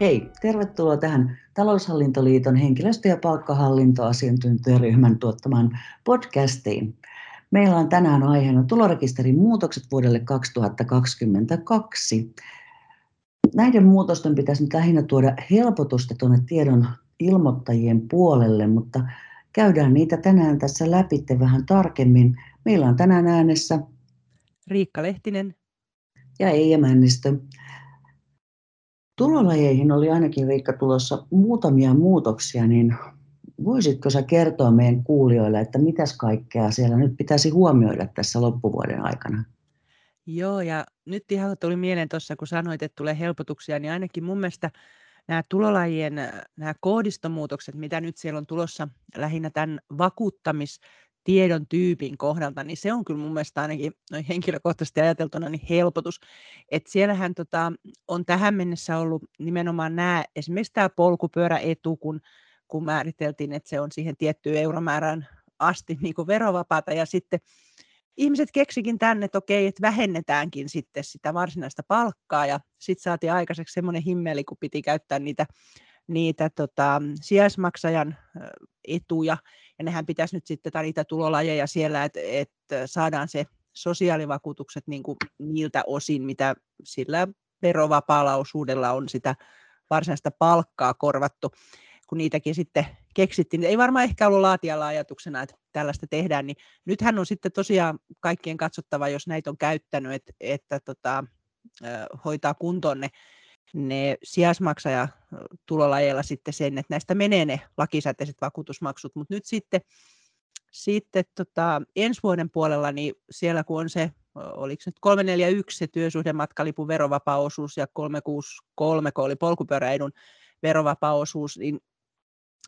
Hei, tervetuloa tähän Taloushallintoliiton henkilöstö- ja palkkahallintoasiantuntijaryhmän tuottamaan podcastiin. Meillä on tänään aiheena tulorekisterin muutokset vuodelle 2022. Näiden muutosten pitäisi nyt lähinnä tuoda helpotusta tuonne tiedon ilmoittajien puolelle, mutta käydään niitä tänään tässä läpi vähän tarkemmin. Meillä on tänään äänessä Riikka Lehtinen ja Eija Männistö. Tulolajeihin oli ainakin Riikka tulossa muutamia muutoksia, niin voisitko sä kertoa meidän kuulijoille, että mitäs kaikkea siellä nyt pitäisi huomioida tässä loppuvuoden aikana? Joo, ja nyt ihan tuli mieleen tuossa, kun sanoit, että tulee helpotuksia, niin ainakin mun mielestä nämä tulolajien nämä koodistomuutokset, mitä nyt siellä on tulossa lähinnä tämän vakuuttamis- tiedon tyypin kohdalta, niin se on kyllä mun mielestä ainakin noin henkilökohtaisesti ajateltuna niin helpotus. Että siellähän tota, on tähän mennessä ollut nimenomaan nämä, esimerkiksi tämä polkupyöräetu, kun, kun määriteltiin, että se on siihen tiettyyn euromäärään asti niin kuin verovapaata, ja sitten ihmiset keksikin tänne, että okei, että vähennetäänkin sitten sitä varsinaista palkkaa, ja sitten saatiin aikaiseksi semmoinen himmeli, kun piti käyttää niitä niitä tota, sijaismaksajan etuja, ja nehän pitäisi nyt sitten, tai niitä tulolajeja siellä, että, että saadaan se sosiaalivakuutukset niin kuin niiltä osin, mitä sillä verovapaalla osuudella on sitä varsinaista palkkaa korvattu, kun niitäkin sitten keksittiin. Ei varmaan ehkä ollut laatialla ajatuksena, että tällaista tehdään, niin nythän on sitten tosiaan kaikkien katsottava, jos näitä on käyttänyt, että, että tota, hoitaa kuntoon ne ne sijaismaksaja tulolajeilla sitten sen, että näistä menee ne lakisääteiset vakuutusmaksut, mutta nyt sitten, sitten tota, ensi vuoden puolella, niin siellä kun on se, oliko nyt 341 se työsuhdematkalipun verovapaa-osuus ja 363, kun oli polkupyöräedun verovapaa-osuus, niin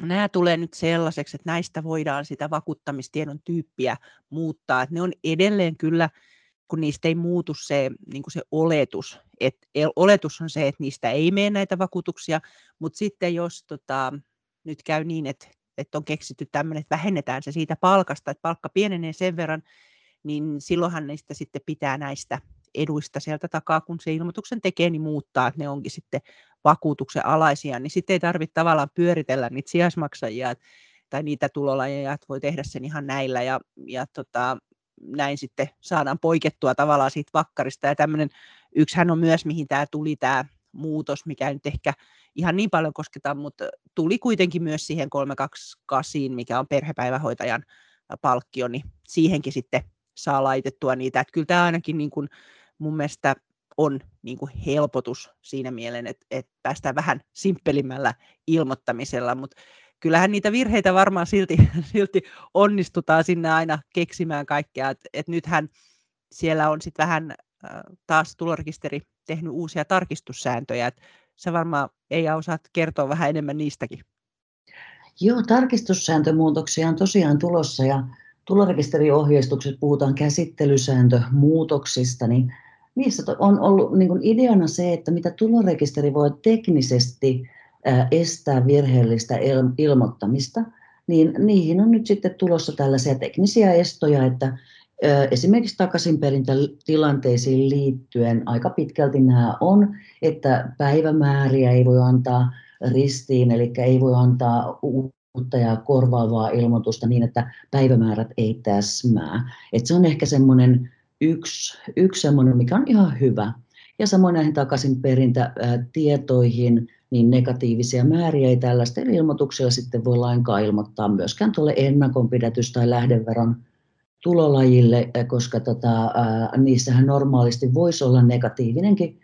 nämä tulee nyt sellaiseksi, että näistä voidaan sitä vakuuttamistiedon tyyppiä muuttaa. Että ne on edelleen kyllä kun niistä ei muutu se, niin kuin se oletus. Et oletus on se, että niistä ei mene näitä vakuutuksia, mutta sitten jos tota, nyt käy niin, että, että on keksitty tämmöinen, että vähennetään se siitä palkasta, että palkka pienenee sen verran, niin silloinhan niistä sitten pitää näistä eduista sieltä takaa, kun se ilmoituksen tekee, niin muuttaa, että ne onkin sitten vakuutuksen alaisia, niin sitten ei tarvitse tavallaan pyöritellä niitä sijaismaksajia tai niitä tulolajeja, että voi tehdä sen ihan näillä. Ja, ja tota, näin sitten saadaan poikettua tavallaan siitä vakkarista. Ja tämmöinen, yksihän on myös, mihin tämä tuli tämä muutos, mikä nyt ehkä ihan niin paljon kosketa, mutta tuli kuitenkin myös siihen 328, mikä on perhepäivähoitajan palkkio, niin siihenkin sitten saa laitettua niitä. Että kyllä tämä ainakin niin kuin mun mielestä on niin kuin helpotus siinä mieleen, että, että päästään vähän simppelimmällä ilmoittamisella, mutta kyllähän niitä virheitä varmaan silti, silti onnistutaan sinne aina keksimään kaikkea. Et, et nythän siellä on sitten vähän äh, taas tulorekisteri tehnyt uusia tarkistussääntöjä. Et sä varmaan ei osaat kertoa vähän enemmän niistäkin. Joo, tarkistussääntömuutoksia on tosiaan tulossa ja tulorekisteriohjeistukset puhutaan käsittelysääntömuutoksista, niin niissä on ollut niin ideana se, että mitä tulorekisteri voi teknisesti estää virheellistä ilmoittamista, niin niihin on nyt sitten tulossa tällaisia teknisiä estoja, että esimerkiksi takaisinperintätilanteisiin liittyen aika pitkälti nämä on, että päivämääriä ei voi antaa ristiin, eli ei voi antaa uutta ja korvaavaa ilmoitusta niin, että päivämäärät ei täsmää. Et se on ehkä semmoinen yksi, yksi semmoinen, mikä on ihan hyvä. Ja samoin näihin takaisinperintätietoihin niin negatiivisia määriä ei tällaisten ilmoituksilla sitten voi lainkaan ilmoittaa myöskään tuolle ennakonpidätys- tai lähdeveron tulolajille, koska tota, ää, niissähän normaalisti voisi olla negatiivinenkin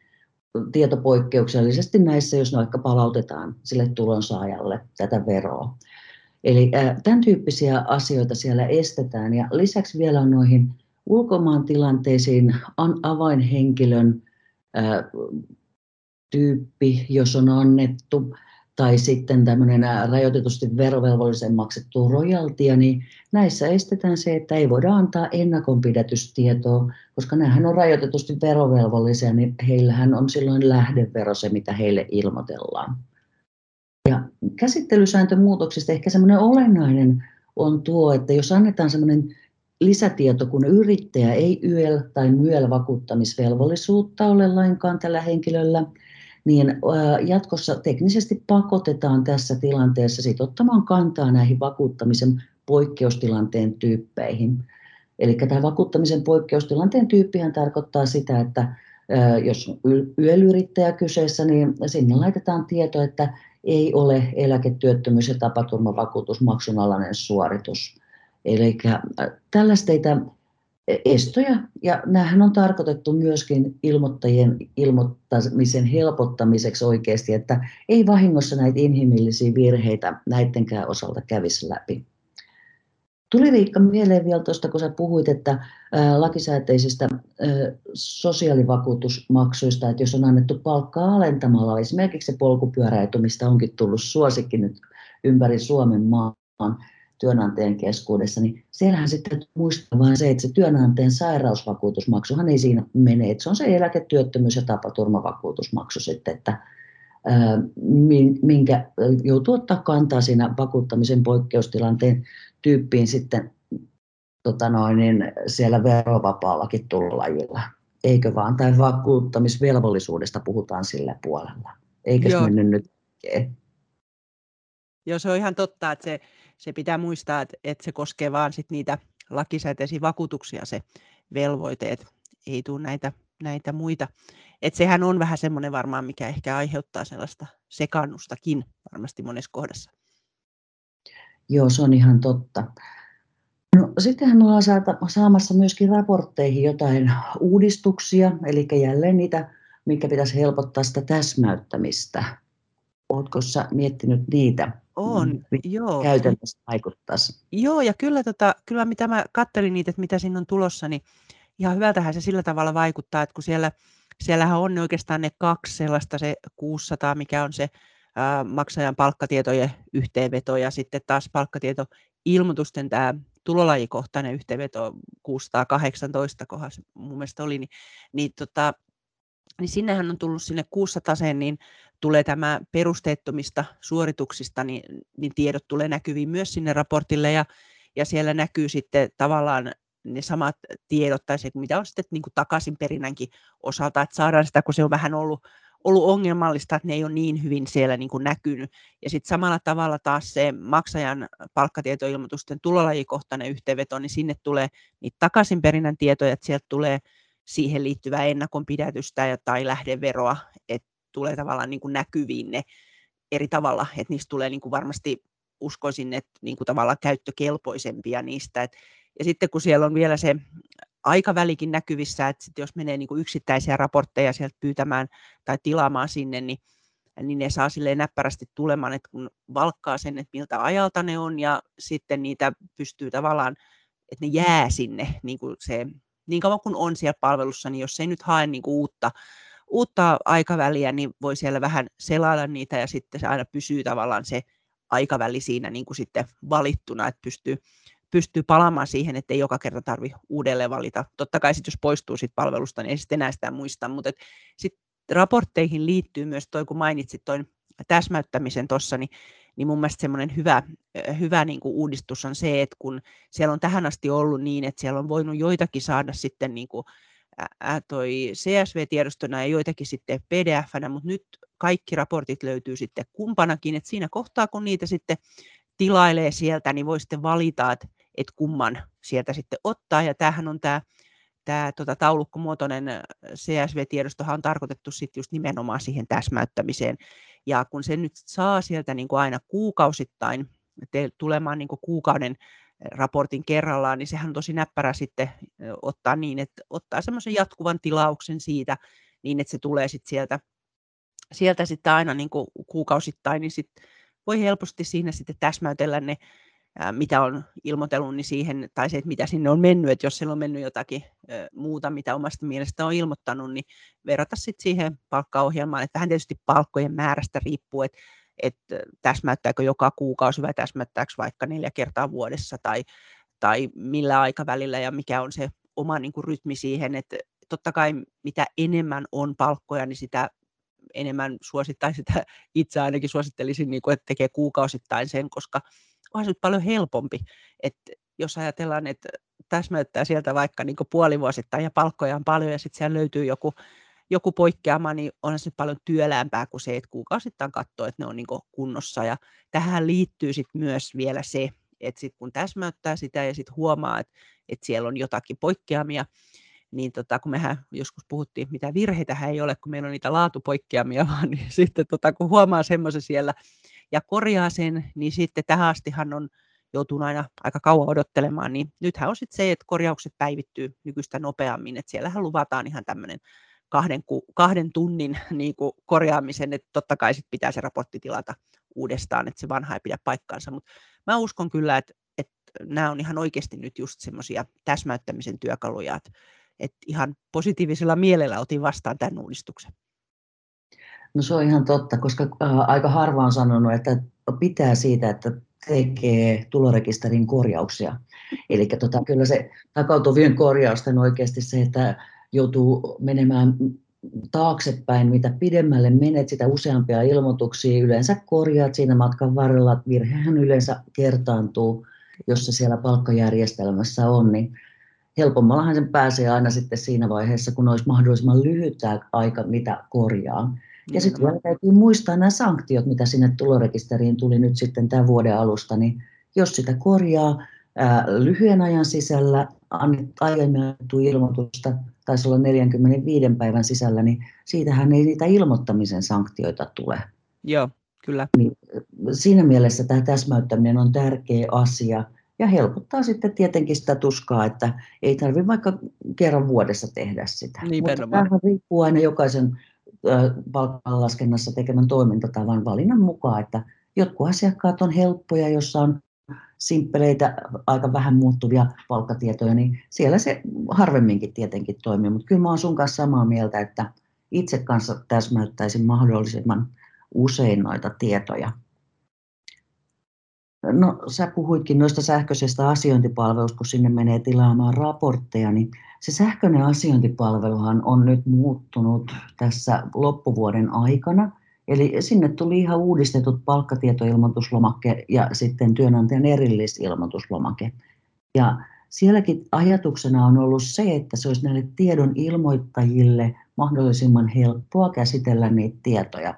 tieto poikkeuksellisesti näissä, jos ne vaikka palautetaan sille tulonsaajalle tätä veroa. Eli ää, tämän tyyppisiä asioita siellä estetään ja lisäksi vielä on noihin ulkomaan tilanteisiin avainhenkilön ää, tyyppi, jos on annettu, tai sitten tämmöinen rajoitetusti verovelvollisen maksettu rojaltia, niin näissä estetään se, että ei voida antaa ennakonpidätystietoa, koska nämähän on rajoitetusti verovelvollisia, niin heillähän on silloin lähdevero se, mitä heille ilmoitellaan. Ja käsittelysääntömuutoksista ehkä semmoinen olennainen on tuo, että jos annetaan semmoinen lisätieto, kun yrittäjä ei YEL- tai MYEL-vakuuttamisvelvollisuutta ole lainkaan tällä henkilöllä, niin jatkossa teknisesti pakotetaan tässä tilanteessa sit ottamaan kantaa näihin vakuuttamisen poikkeustilanteen tyyppeihin. Eli tämä vakuuttamisen poikkeustilanteen tyyppihän tarkoittaa sitä, että jos yölyrittäjä kyseessä, niin sinne laitetaan tieto, että ei ole eläketyöttömyys- ja tapaturmavakuutusmaksun alainen suoritus. Eli tällaisteita estoja, ja nämähän on tarkoitettu myöskin ilmoittajien ilmoittamisen helpottamiseksi oikeasti, että ei vahingossa näitä inhimillisiä virheitä näidenkään osalta kävisi läpi. Tuli Riikka mieleen vielä tuosta, kun sä puhuit, että lakisääteisistä sosiaalivakuutusmaksuista, että jos on annettu palkkaa alentamalla, esimerkiksi se polkupyöräetu, mistä onkin tullut suosikki nyt ympäri Suomen maan työnantajan keskuudessa, niin siellähän sitten muistaa vain se, että se työnantajan sairausvakuutusmaksuhan ei siinä mene, että se on se eläketyöttömyys- ja tapaturmavakuutusmaksu sitten, että minkä joutuu ottaa kantaa siinä vakuuttamisen poikkeustilanteen tyyppiin sitten tota noin, niin siellä verovapaallakin tulolajilla. Eikö vaan? Tai vakuuttamisvelvollisuudesta puhutaan sillä puolella. Eikö se mennyt nyt? Joo, se on ihan totta, että se, se pitää muistaa, että, että se koskee vaan sit niitä lakisääteisiä vakuutuksia se velvoite, että ei tule näitä, näitä muita. Et sehän on vähän semmoinen varmaan, mikä ehkä aiheuttaa sellaista sekannustakin varmasti monessa kohdassa. Joo, se on ihan totta. No, sittenhän me ollaan saata, saamassa myöskin raportteihin jotain uudistuksia, eli jälleen niitä, mikä pitäisi helpottaa sitä täsmäyttämistä. Oletko sä miettinyt niitä? On, joo. Käytännössä vaikuttaisi. Joo, ja kyllä, tota, kyllä mitä mä kattelin niitä, että mitä siinä on tulossa, niin ihan hyvältähän se sillä tavalla vaikuttaa, että kun siellä, siellähän on oikeastaan ne kaksi sellaista, se 600, mikä on se maksajan palkkatietojen yhteenveto ja sitten taas palkkatietoilmoitusten tämä tulolajikohtainen yhteenveto 618 kohdassa mun mielestä oli, niin, niin, tota, niin sinnehän on tullut sinne 600 niin tulee tämä perusteettomista suorituksista, niin, niin tiedot tulee näkyviin myös sinne raportille ja, ja siellä näkyy sitten tavallaan ne samat tiedot tai se, mitä on sitten niin kuin takaisinperinnänkin osalta, että saadaan sitä, kun se on vähän ollut ollut ongelmallista, että ne ei ole niin hyvin siellä niin kuin näkynyt. Ja sitten samalla tavalla taas se maksajan palkkatietoilmoitusten tulolajikohtainen yhteenveto, niin sinne tulee niitä takaisinperinnän tietoja, että sieltä tulee siihen liittyvää ennakonpidätystä ja, tai lähdeveroa, että tulee tavallaan niin kuin näkyviin ne eri tavalla, että niistä tulee niin kuin varmasti uskoisin, että niin kuin tavallaan käyttökelpoisempia niistä. Et, ja sitten kun siellä on vielä se aikavälikin näkyvissä, että sit jos menee niin kuin yksittäisiä raportteja sieltä pyytämään tai tilaamaan sinne, niin, niin ne saa silleen näppärästi tulemaan, että kun valkkaa sen, että miltä ajalta ne on ja sitten niitä pystyy tavallaan, että ne jää sinne niin kuin se, niin kauan kuin on siellä palvelussa, niin jos ei nyt hae niin kuin uutta, uutta aikaväliä, niin voi siellä vähän selailla niitä ja sitten se aina pysyy tavallaan se aikaväli siinä niin kuin sitten valittuna, että pystyy pystyy palaamaan siihen, että ei joka kerta tarvi uudelleen valita. Totta kai sitten jos poistuu sit palvelusta, niin ei sitten enää sitä muista, mutta sitten raportteihin liittyy myös toi, kun mainitsit tuon täsmäyttämisen tuossa, niin, niin mun mielestä semmoinen hyvä, hyvä niin kuin uudistus on se, että kun siellä on tähän asti ollut niin, että siellä on voinut joitakin saada sitten niin kuin, toi CSV-tiedostona ja joitakin sitten PDF-nä, mutta nyt kaikki raportit löytyy sitten kumpanakin, että siinä kohtaa, kun niitä sitten tilailee sieltä, niin voi sitten valita, että että kumman sieltä sitten ottaa. Ja tämähän on tämä, tämä tota, taulukkomuotoinen CSV-tiedostohan on tarkoitettu sitten just nimenomaan siihen täsmäyttämiseen. Ja kun se nyt saa sieltä niin kuin aina kuukausittain te, tulemaan niin kuukauden raportin kerrallaan, niin sehän on tosi näppärä sitten ottaa niin, että ottaa semmoisen jatkuvan tilauksen siitä, niin että se tulee sitten sieltä, sieltä sitten aina niin kuin kuukausittain, niin sitten voi helposti siinä sitten täsmäytellä ne mitä on ilmoitellut, niin siihen, tai se, että mitä sinne on mennyt, että jos siellä on mennyt jotakin muuta, mitä omasta mielestä on ilmoittanut, niin verrata sitten siihen palkkaohjelmaan, että vähän tietysti palkkojen määrästä riippuu, että, että täsmäyttääkö joka kuukausi vai täsmäyttääkö vaikka neljä kertaa vuodessa tai, tai millä aikavälillä ja mikä on se oma niin kuin, rytmi siihen, että totta kai mitä enemmän on palkkoja, niin sitä enemmän suosittaisin sitä, itse ainakin suosittelisin, niin kuin, että tekee kuukausittain sen, koska onhan se nyt paljon helpompi, että jos ajatellaan, että täsmäyttää sieltä vaikka niin puolivuosittain ja palkkoja on paljon ja sitten siellä löytyy joku, joku poikkeama, niin on se paljon työläämpää kuin se, että kuukausittain katsoo, että ne on niin kunnossa. Ja tähän liittyy sitten myös vielä se, että sit kun täsmäyttää sitä ja sitten huomaa, että, että siellä on jotakin poikkeamia, niin tota, kun mehän joskus puhuttiin, mitä virheitä ei ole, kun meillä on niitä laatupoikkeamia, vaan niin sitten tota, kun huomaa semmoisen siellä ja korjaa sen, niin sitten tähän astihan on joutunut aina aika kauan odottelemaan, niin nythän on sitten se, että korjaukset päivittyy nykyistä nopeammin, että siellähän luvataan ihan tämmöinen kahden, ku, kahden tunnin niin kuin korjaamisen, että totta kai sit pitää se raportti tilata uudestaan, että se vanha ei pidä paikkaansa, mutta mä uskon kyllä, että, että nämä on ihan oikeasti nyt just semmoisia täsmäyttämisen työkaluja, että, että ihan positiivisella mielellä otin vastaan tämän uudistuksen. No se on ihan totta, koska äh, aika harva on sanonut, että pitää siitä, että tekee tulorekisterin korjauksia. Eli tota, kyllä se takautuvien korjausten oikeasti se, että joutuu menemään taaksepäin, mitä pidemmälle menet, sitä useampia ilmoituksia yleensä korjaat siinä matkan varrella. Virhehän yleensä kertaantuu, jos se siellä palkkajärjestelmässä on, niin helpommallahan sen pääsee aina sitten siinä vaiheessa, kun olisi mahdollisimman lyhyt aika, mitä korjaa. Ja sitten vielä täytyy muistaa nämä sanktiot, mitä sinne tulorekisteriin tuli nyt sitten tämän vuoden alusta, niin jos sitä korjaa ää, lyhyen ajan sisällä, aiemmin annettu ilmoitusta, taisi olla 45 päivän sisällä, niin siitähän ei niitä ilmoittamisen sanktioita tule. Joo, kyllä. Niin, siinä mielessä tämä täsmäyttäminen on tärkeä asia ja helpottaa sitten tietenkin sitä tuskaa, että ei tarvitse vaikka kerran vuodessa tehdä sitä. Niin, Mutta tämähän riippuu aina jokaisen palkanlaskennassa tekemän toimintatavan valinnan mukaan, että jotkut asiakkaat on helppoja, jossa on simppeleitä, aika vähän muuttuvia palkkatietoja, niin siellä se harvemminkin tietenkin toimii. Mutta kyllä mä olen sun kanssa samaa mieltä, että itse kanssa täsmäyttäisin mahdollisimman usein noita tietoja. No, sä puhuitkin noista sähköisestä asiointipalvelusta, kun sinne menee tilaamaan raportteja, niin se sähköinen asiointipalveluhan on nyt muuttunut tässä loppuvuoden aikana. Eli sinne tuli ihan uudistetut palkkatietoilmoituslomake ja sitten työnantajan erillisilmoituslomake. Ja sielläkin ajatuksena on ollut se, että se olisi näille tiedon ilmoittajille mahdollisimman helppoa käsitellä niitä tietoja.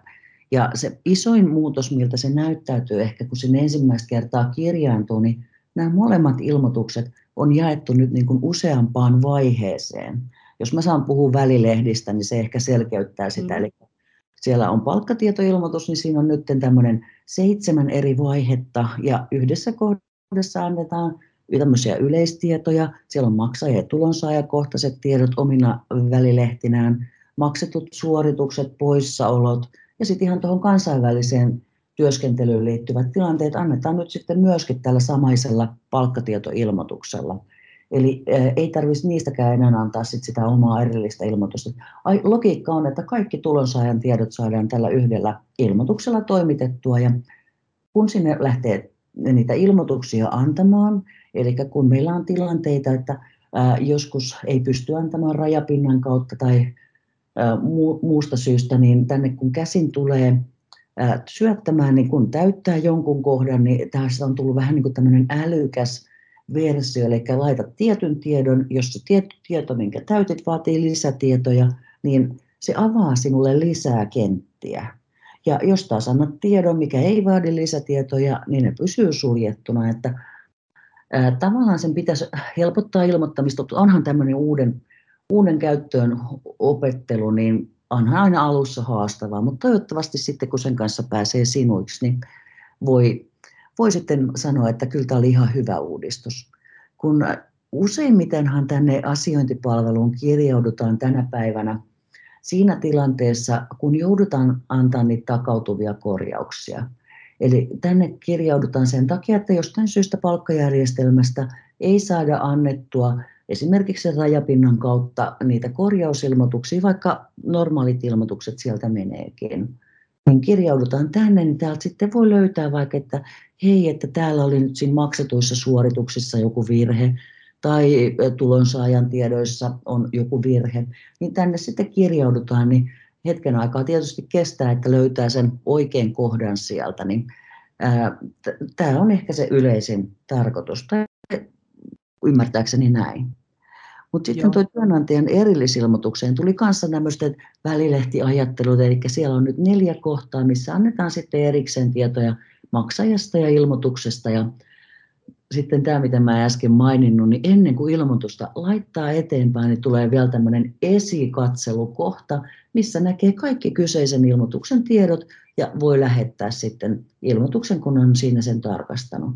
Ja se isoin muutos, miltä se näyttäytyy ehkä, kun sinne ensimmäistä kertaa kirjaantuu, niin nämä molemmat ilmoitukset on jaettu nyt niin kuin useampaan vaiheeseen. Jos mä saan puhua välilehdistä, niin se ehkä selkeyttää sitä. Mm. Eli siellä on palkkatietoilmoitus, niin siinä on nyt tämmöinen seitsemän eri vaihetta ja yhdessä kohdassa annetaan tämmöisiä yleistietoja. Siellä on maksaja- ja tulonsaajakohtaiset tiedot omina välilehtinään, maksetut suoritukset, poissaolot ja sitten ihan tuohon kansainväliseen työskentelyyn liittyvät tilanteet annetaan nyt sitten myöskin tällä samaisella palkkatietoilmoituksella. Eli ei tarvitsisi niistäkään enää antaa sit sitä omaa erillistä ilmoitusta. Ai, logiikka on, että kaikki tulonsaajan tiedot saadaan tällä yhdellä ilmoituksella toimitettua ja kun sinne lähtee niitä ilmoituksia antamaan, eli kun meillä on tilanteita, että joskus ei pysty antamaan rajapinnan kautta tai muusta syystä, niin tänne kun käsin tulee syöttämään, niin kun täyttää jonkun kohdan, niin tästä on tullut vähän niin kuin tämmöinen älykäs versio, eli laita tietyn tiedon, jos se tietty tieto, minkä täytit, vaatii lisätietoja, niin se avaa sinulle lisää kenttiä. Ja jos taas annat tiedon, mikä ei vaadi lisätietoja, niin ne pysyy suljettuna, että ää, tavallaan sen pitäisi helpottaa ilmoittamista, mutta onhan tämmöinen uuden, uuden käyttöön opettelu, niin onhan aina alussa haastavaa, mutta toivottavasti sitten kun sen kanssa pääsee sinuiksi, niin voi, voi sitten sanoa, että kyllä tämä oli ihan hyvä uudistus. Kun useimmitenhan tänne asiointipalveluun kirjaudutaan tänä päivänä siinä tilanteessa, kun joudutaan antaa niitä takautuvia korjauksia. Eli tänne kirjaudutaan sen takia, että jostain syystä palkkajärjestelmästä ei saada annettua esimerkiksi rajapinnan kautta niitä korjausilmoituksia, vaikka normaalit ilmoitukset sieltä meneekin. Niin kirjaudutaan tänne, niin täältä sitten voi löytää vaikka, että hei, että täällä oli nyt siinä maksetuissa suorituksissa joku virhe, tai tulonsaajan tiedoissa on joku virhe, niin tänne sitten kirjaudutaan, niin hetken aikaa tietysti kestää, että löytää sen oikean kohdan sieltä, niin tämä on ehkä se yleisin tarkoitus, tai ymmärtääkseni näin. Mutta sitten tuo työnantajan erillisilmoitukseen tuli kanssa tämmöistä välilehtiajatteluita, eli siellä on nyt neljä kohtaa, missä annetaan sitten erikseen tietoja maksajasta ja ilmoituksesta. Ja sitten tämä, mitä mä äsken maininnut, niin ennen kuin ilmoitusta laittaa eteenpäin, niin tulee vielä tämmöinen esikatselukohta, missä näkee kaikki kyseisen ilmoituksen tiedot ja voi lähettää sitten ilmoituksen, kun on siinä sen tarkastanut.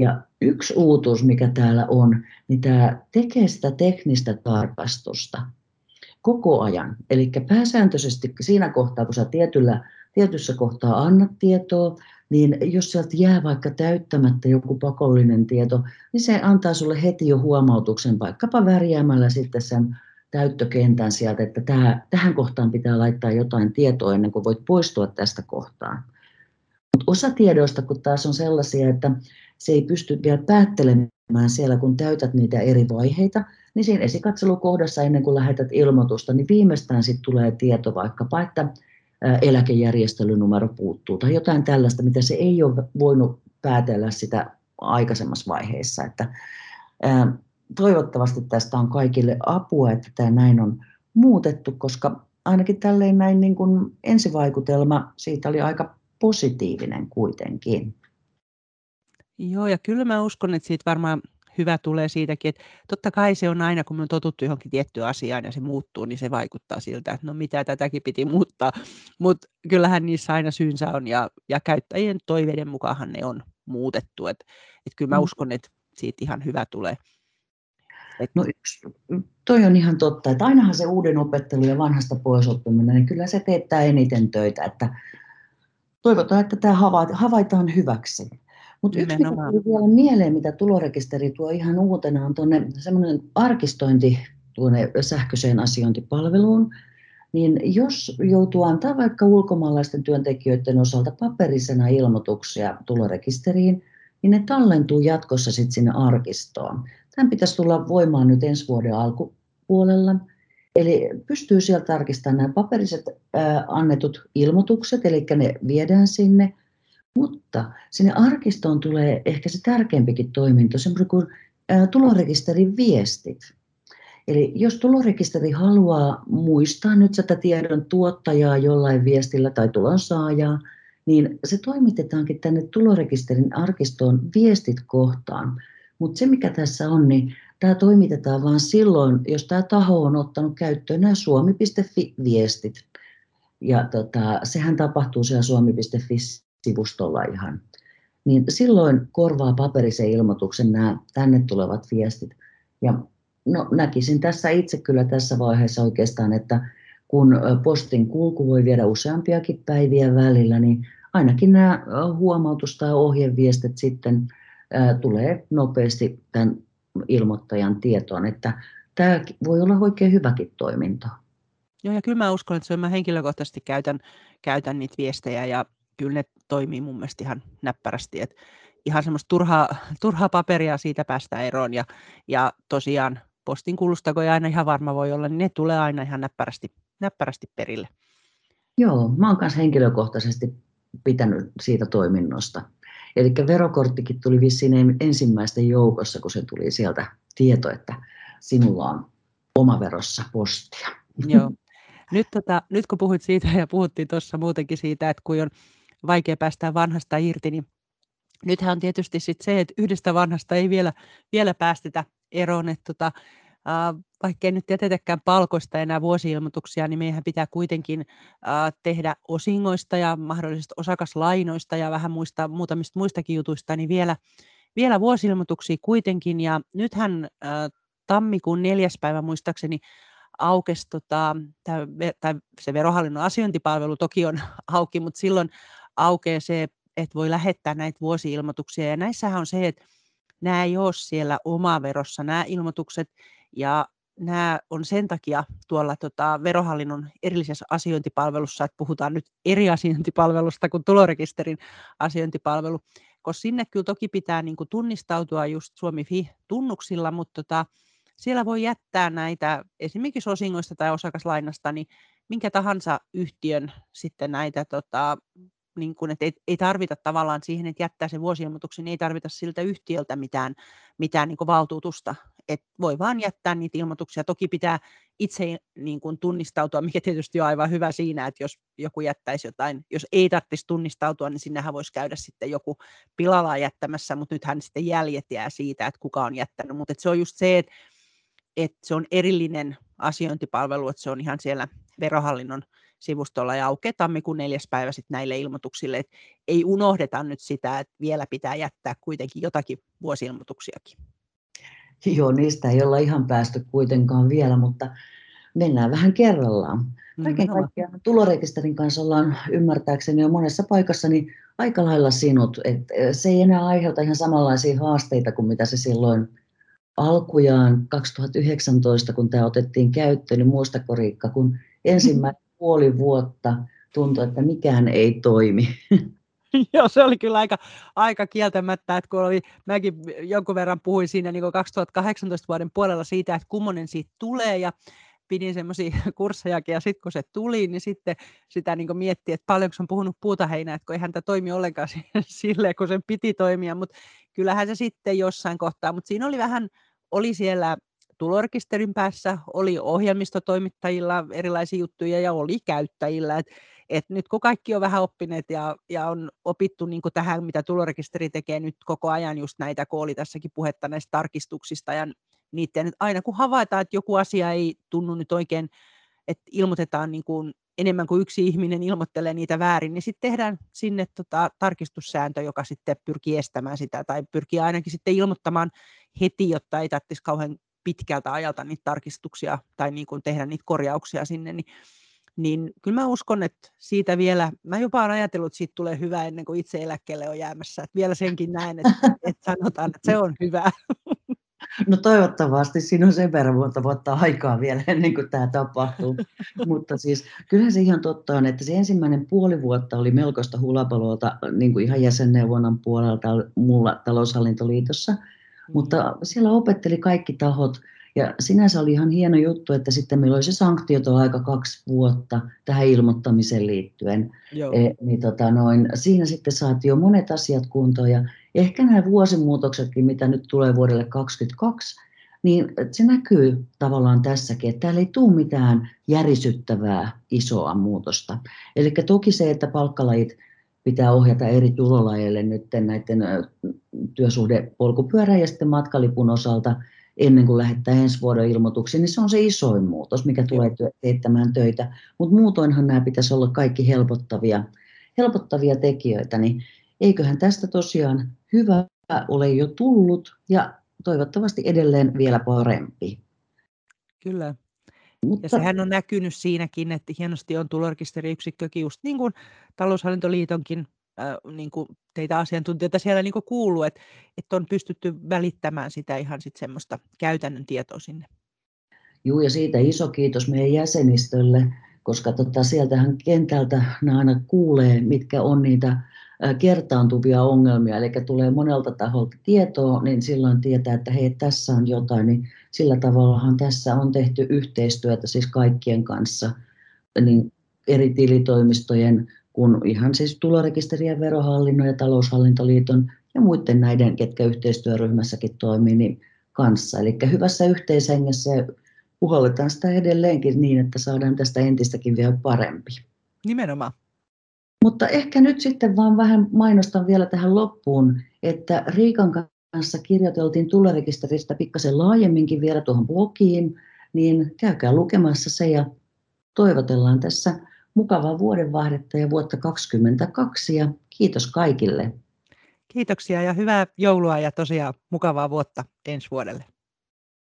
Ja yksi uutuus, mikä täällä on, niin tämä tekee sitä teknistä tarkastusta koko ajan. Eli pääsääntöisesti siinä kohtaa, kun sä tietyllä, tietyssä kohtaa annat tietoa, niin jos sieltä jää vaikka täyttämättä joku pakollinen tieto, niin se antaa sulle heti jo huomautuksen vaikkapa värjäämällä sitten sen täyttökentän sieltä, että tähän kohtaan pitää laittaa jotain tietoa ennen kuin voit poistua tästä kohtaa. Mutta osa tiedoista, kun taas on sellaisia, että se ei pysty vielä päättelemään siellä, kun täytät niitä eri vaiheita, niin siinä esikatselukohdassa ennen kuin lähetät ilmoitusta, niin viimeistään sitten tulee tieto vaikkapa, että eläkejärjestelynumero puuttuu tai jotain tällaista, mitä se ei ole voinut päätellä sitä aikaisemmassa vaiheessa. Että, toivottavasti tästä on kaikille apua, että tämä näin on muutettu, koska ainakin tälleen näin niin kuin ensivaikutelma siitä oli aika positiivinen kuitenkin. Joo, ja kyllä mä uskon, että siitä varmaan hyvä tulee siitäkin, että totta kai se on aina, kun me on totuttu johonkin tiettyyn asiaan ja se muuttuu, niin se vaikuttaa siltä, että no mitä tätäkin piti muuttaa. Mutta kyllähän niissä aina syynsä on ja, ja käyttäjien toiveiden mukaan ne on muutettu. Että et kyllä mä mm. uskon, että siitä ihan hyvä tulee. Et... No yksi, toi on ihan totta, että ainahan se uuden opettelu ja vanhasta pois oppiminen, niin kyllä se teettää eniten töitä, että toivotaan, että tämä havaitaan hyväksi. Mutta yksi, mikä tuli vielä mieleen, mitä tulorekisteri tuo ihan uutena, on tuonne semmoinen arkistointi tuonne sähköiseen asiointipalveluun, niin jos joutuu antaa vaikka ulkomaalaisten työntekijöiden osalta paperisena ilmoituksia tulorekisteriin, niin ne tallentuu jatkossa sitten sinne arkistoon. Tämän pitäisi tulla voimaan nyt ensi vuoden alkupuolella. Eli pystyy sieltä tarkistamaan nämä paperiset ää, annetut ilmoitukset, eli ne viedään sinne – mutta sinne arkistoon tulee ehkä se tärkeämpikin toiminto, semmoinen kuin tulorekisterin viestit. Eli jos tulorekisteri haluaa muistaa nyt sitä tiedon tuottajaa jollain viestillä tai tulon saajaa, niin se toimitetaankin tänne tulorekisterin arkistoon viestit kohtaan. Mutta se mikä tässä on, niin tämä toimitetaan vain silloin, jos tämä taho on ottanut käyttöön nämä suomi.fi-viestit. Ja tota, sehän tapahtuu siellä suomi.fi sivustolla ihan, niin silloin korvaa paperisen ilmoituksen nämä tänne tulevat viestit. Ja no, näkisin tässä itse kyllä tässä vaiheessa oikeastaan, että kun postin kulku voi viedä useampiakin päiviä välillä, niin ainakin nämä huomautus- tai ohjeviestit sitten tulee nopeasti tämän ilmoittajan tietoon, että tämä voi olla oikein hyväkin toiminto. Joo, ja kyllä mä uskon, että mä henkilökohtaisesti käytän, käytän niitä viestejä ja kyllä ne toimii mun mielestä ihan näppärästi. Et ihan semmoista turhaa, turhaa paperia siitä päästä eroon ja, ja tosiaan postin kulusta, kun ei aina ihan varma voi olla, niin ne tulee aina ihan näppärästi, näppärästi perille. Joo, mä oon myös henkilökohtaisesti pitänyt siitä toiminnosta. Eli verokorttikin tuli vissiin ensimmäisten joukossa, kun se tuli sieltä tieto, että sinulla on oma verossa postia. Joo. Nyt, tota, nyt kun puhuit siitä ja puhuttiin tuossa muutenkin siitä, että kun on vaikea päästä vanhasta irti, niin nythän on tietysti sit se, että yhdestä vanhasta ei vielä, vielä päästetä eroon, että tota, äh, vaikka ei nyt jätetäkään palkoista enää vuosi-ilmoituksia, niin meidän pitää kuitenkin tehdä osingoista ja mahdollisista osakaslainoista ja vähän muista, muutamista muistakin jutuista, niin vielä, vielä vuosi-ilmoituksia kuitenkin. Ja nythän tammikuun neljäs päivä muistaakseni aukesi, tota, tai se verohallinnon asiointipalvelu toki on auki, mutta silloin aukeaa se, että voi lähettää näitä vuosi-ilmoituksia. Ja näissähän on se, että nämä ei ole siellä omaverossa nämä ilmoitukset, ja nämä on sen takia tuolla tota, verohallinnon erillisessä asiointipalvelussa, että puhutaan nyt eri asiointipalvelusta kuin tulorekisterin asiointipalvelu, koska sinne kyllä toki pitää niin kuin tunnistautua just Suomi-fi-tunnuksilla, mutta tota, siellä voi jättää näitä esimerkiksi osingoista tai osakaslainasta, niin minkä tahansa yhtiön sitten näitä tota, niin kuin, että ei, ei tarvita tavallaan siihen, että jättää sen vuosilmoituksen, niin ei tarvita siltä yhtiöltä mitään, mitään niin kuin valtuutusta. et voi vaan jättää niitä ilmoituksia. Toki pitää itse niin kuin tunnistautua, mikä tietysti on aivan hyvä siinä, että jos joku jättäisi jotain, jos ei tarvitsisi tunnistautua, niin sinnehän voisi käydä sitten joku pilalla jättämässä, mutta nythän sitten jäljet jää siitä, että kuka on jättänyt. Mutta se on just se, että, että se on erillinen asiointipalvelu, että se on ihan siellä verohallinnon sivustolla ja aukeaa tammikuun neljäs päivä sitten näille ilmoituksille. Et ei unohdeta nyt sitä, että vielä pitää jättää kuitenkin jotakin vuosilmoituksiakin. Joo, niistä ei olla ihan päästy kuitenkaan vielä, mutta mennään vähän kerrallaan. Kaiken kaikkiaan tulorekisterin kanssa ollaan ymmärtääkseni jo monessa paikassa niin aika lailla sinut. Et se ei enää aiheuta ihan samanlaisia haasteita kuin mitä se silloin alkujaan 2019, kun tämä otettiin käyttöön, niin Riikka, kun ensimmäinen puoli vuotta tuntui, että mikään ei toimi. Joo, se oli kyllä aika, aika kieltämättä, että kun oli, mäkin jonkun verran puhuin siinä niin 2018 vuoden puolella siitä, että kummonen siitä tulee ja pidin semmoisia kurssejakin ja sitten kun se tuli, niin sitten sitä niin miettii, että paljonko on puhunut puutaheinää, että kun eihän tämä toimi ollenkaan silleen, kun sen piti toimia, mutta kyllähän se sitten jossain kohtaa, mutta siinä oli vähän, oli siellä tulorekisterin päässä, oli ohjelmistotoimittajilla erilaisia juttuja ja oli käyttäjillä. Et, et nyt kun kaikki on vähän oppineet ja, ja on opittu niin tähän, mitä tulorekisteri tekee nyt koko ajan just näitä, kun oli tässäkin puhetta näistä tarkistuksista ja niiden, että aina kun havaitaan, että joku asia ei tunnu nyt oikein, että ilmoitetaan niin kuin enemmän kuin yksi ihminen ilmoittelee niitä väärin, niin sitten tehdään sinne tota, tarkistussääntö, joka sitten pyrkii estämään sitä tai pyrkii ainakin sitten ilmoittamaan heti, jotta ei tarvitsisi kauhean pitkältä ajalta niitä tarkistuksia tai niin kuin tehdä niitä korjauksia sinne, niin, niin kyllä mä uskon, että siitä vielä, mä jopa olen ajatellut, että siitä tulee hyvä ennen kuin itse eläkkeelle on jäämässä, että vielä senkin näen, että, että sanotaan, että se on hyvä. No toivottavasti siinä on sen verran monta vuotta aikaa vielä ennen kuin tämä tapahtuu. Mutta siis kyllähän se ihan totta on, että se ensimmäinen puoli vuotta oli melkoista hulapaloota niin kuin ihan jäsenneuvonnan puolelta mulla taloushallintoliitossa. Mutta siellä opetteli kaikki tahot ja sinänsä oli ihan hieno juttu, että sitten meillä oli se sanktioto aika kaksi vuotta tähän ilmoittamiseen liittyen. E, niin tota noin, siinä sitten saatiin jo monet asiat kuntoon ja ehkä nämä vuosimuutoksetkin, mitä nyt tulee vuodelle 2022, niin se näkyy tavallaan tässäkin, että täällä ei tule mitään järisyttävää isoa muutosta. Eli toki se, että palkkalajit pitää ohjata eri tulolajeille nyt näiden työsuhdepolkupyörän ja sitten matkalipun osalta ennen kuin lähettää ensi vuoden ilmoituksiin, niin se on se isoin muutos, mikä tulee teettämään töitä. Mutta muutoinhan nämä pitäisi olla kaikki helpottavia, helpottavia tekijöitä, niin eiköhän tästä tosiaan hyvä ole jo tullut ja toivottavasti edelleen vielä parempi. Kyllä. Mutta... Ja sehän on näkynyt siinäkin, että hienosti on tulorekisteriyksikkökin, just niin kuin taloushallintoliitonkin äh, niin kuin teitä asiantuntijoita siellä niin kuin kuuluu, että, että on pystytty välittämään sitä ihan sit semmoista käytännön tietoa sinne. Joo, ja siitä iso kiitos meidän jäsenistölle, koska tota, sieltähän kentältä aina kuulee, mitkä on niitä kertaantuvia ongelmia, eli tulee monelta taholta tietoa, niin silloin tietää, että hei, tässä on jotain, niin sillä tavallahan tässä on tehty yhteistyötä siis kaikkien kanssa, niin eri tilitoimistojen, kun ihan siis tulorekisterien verohallinnon ja taloushallintoliiton ja muiden näiden, ketkä yhteistyöryhmässäkin toimii, niin kanssa. Eli hyvässä yhteishengessä puhalletaan sitä edelleenkin niin, että saadaan tästä entistäkin vielä parempi. Nimenomaan. Mutta ehkä nyt sitten vaan vähän mainostan vielä tähän loppuun, että Riikan kanssa kirjoiteltiin tulorekisteristä pikkasen laajemminkin vielä tuohon blogiin, niin käykää lukemassa se ja toivotellaan tässä mukavaa vuodenvaihdetta ja vuotta 2022 ja kiitos kaikille. Kiitoksia ja hyvää joulua ja tosiaan mukavaa vuotta ensi vuodelle.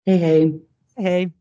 Hei hei. Hei.